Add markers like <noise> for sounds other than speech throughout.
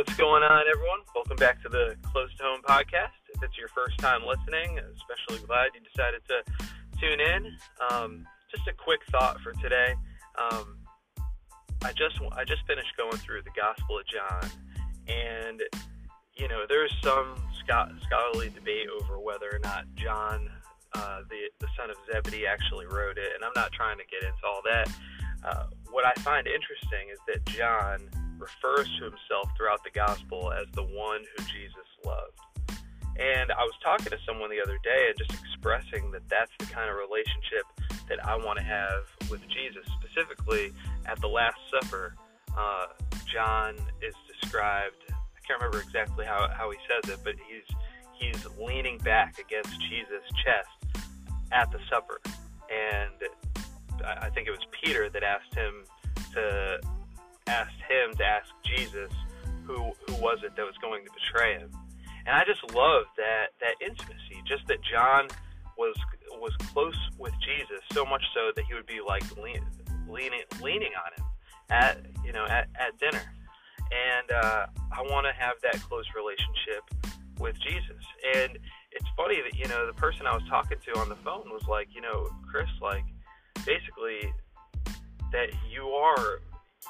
What's going on, everyone? Welcome back to the Close to Home podcast. If it's your first time listening, especially glad you decided to tune in. Um, just a quick thought for today. Um, I just I just finished going through the Gospel of John, and you know there's some scholarly debate over whether or not John, uh, the the son of Zebedee, actually wrote it, and I'm not trying to get into all that. Uh, what I find interesting is that John refers to himself throughout the gospel as the one who Jesus loved. And I was talking to someone the other day and just expressing that that's the kind of relationship that I want to have with Jesus. Specifically, at the Last Supper, uh, John is described. I can't remember exactly how, how he says it, but he's he's leaning back against Jesus' chest at the supper, and I think it was Peter that asked him to asked him to ask Jesus who who was it that was going to betray him. And I just love that that intimacy, just that John was was close with Jesus so much so that he would be like lean, leaning leaning on him at you know at, at dinner. And uh, I want to have that close relationship with Jesus. And it's funny that you know the person I was talking to on the phone was like, you know, Chris, like basically that you are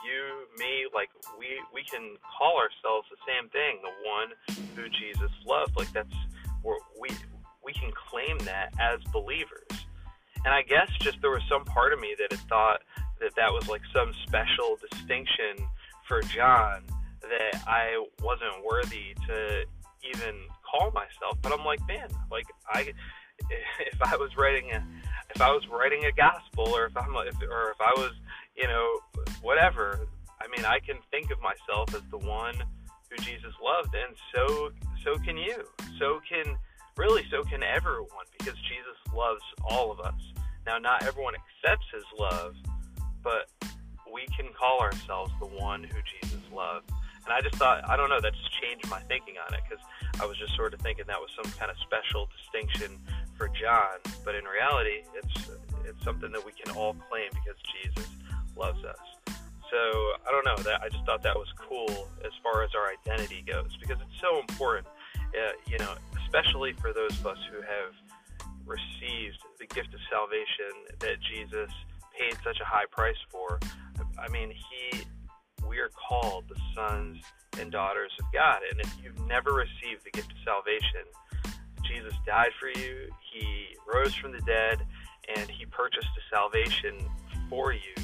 you, me, like we we can call ourselves the same thing, the one who Jesus loved. Like that's we we can claim that as believers. And I guess just there was some part of me that had thought that that was like some special distinction for John that I wasn't worthy to even call myself. But I'm like, man, like I <laughs> if I was writing a if I was writing a gospel or if I'm if, or if I was you know, whatever. I mean, I can think of myself as the one who Jesus loved, and so so can you. So can really so can everyone because Jesus loves all of us. Now, not everyone accepts His love, but we can call ourselves the one who Jesus loved. And I just thought, I don't know, that just changed my thinking on it because I was just sort of thinking that was some kind of special distinction for John, but in reality, it's it's something that we can all claim because Jesus loves us. So I don't know that I just thought that was cool as far as our identity goes because it's so important, uh, you know, especially for those of us who have received the gift of salvation that Jesus paid such a high price for. I mean, he we are called the sons and daughters of God, and if you've never received the gift of salvation, Jesus died for you. He rose from the dead, and he purchased a salvation for you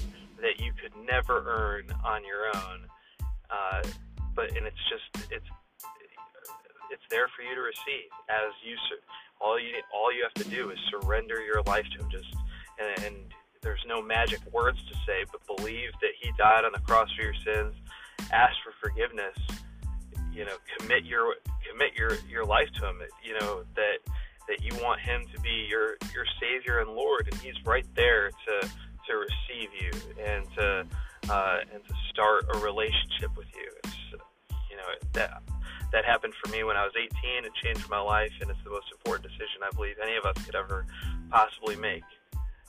that you could never earn on your own. Uh, but and it's just it's it's there for you to receive as you all you all you have to do is surrender your life to him just and, and there's no magic words to say but believe that he died on the cross for your sins ask for forgiveness you know commit your commit your your life to him you know that that you want him to be your your savior and lord and he's right there to to receive you and to uh, and to start a relationship with you. It's you know that that happened for me when I was 18. It changed my life, and it's the most important decision I believe any of us could ever possibly make.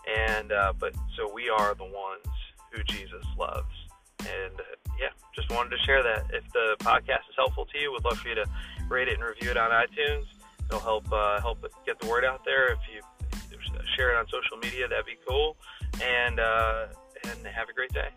And uh, but so we are the ones who Jesus loves, and uh, yeah, just wanted to share that. If the podcast is helpful to you, would love for you to rate it and review it on iTunes. It'll help uh, help get the word out there. If you share it on social media, that'd be cool and uh, and have a great day.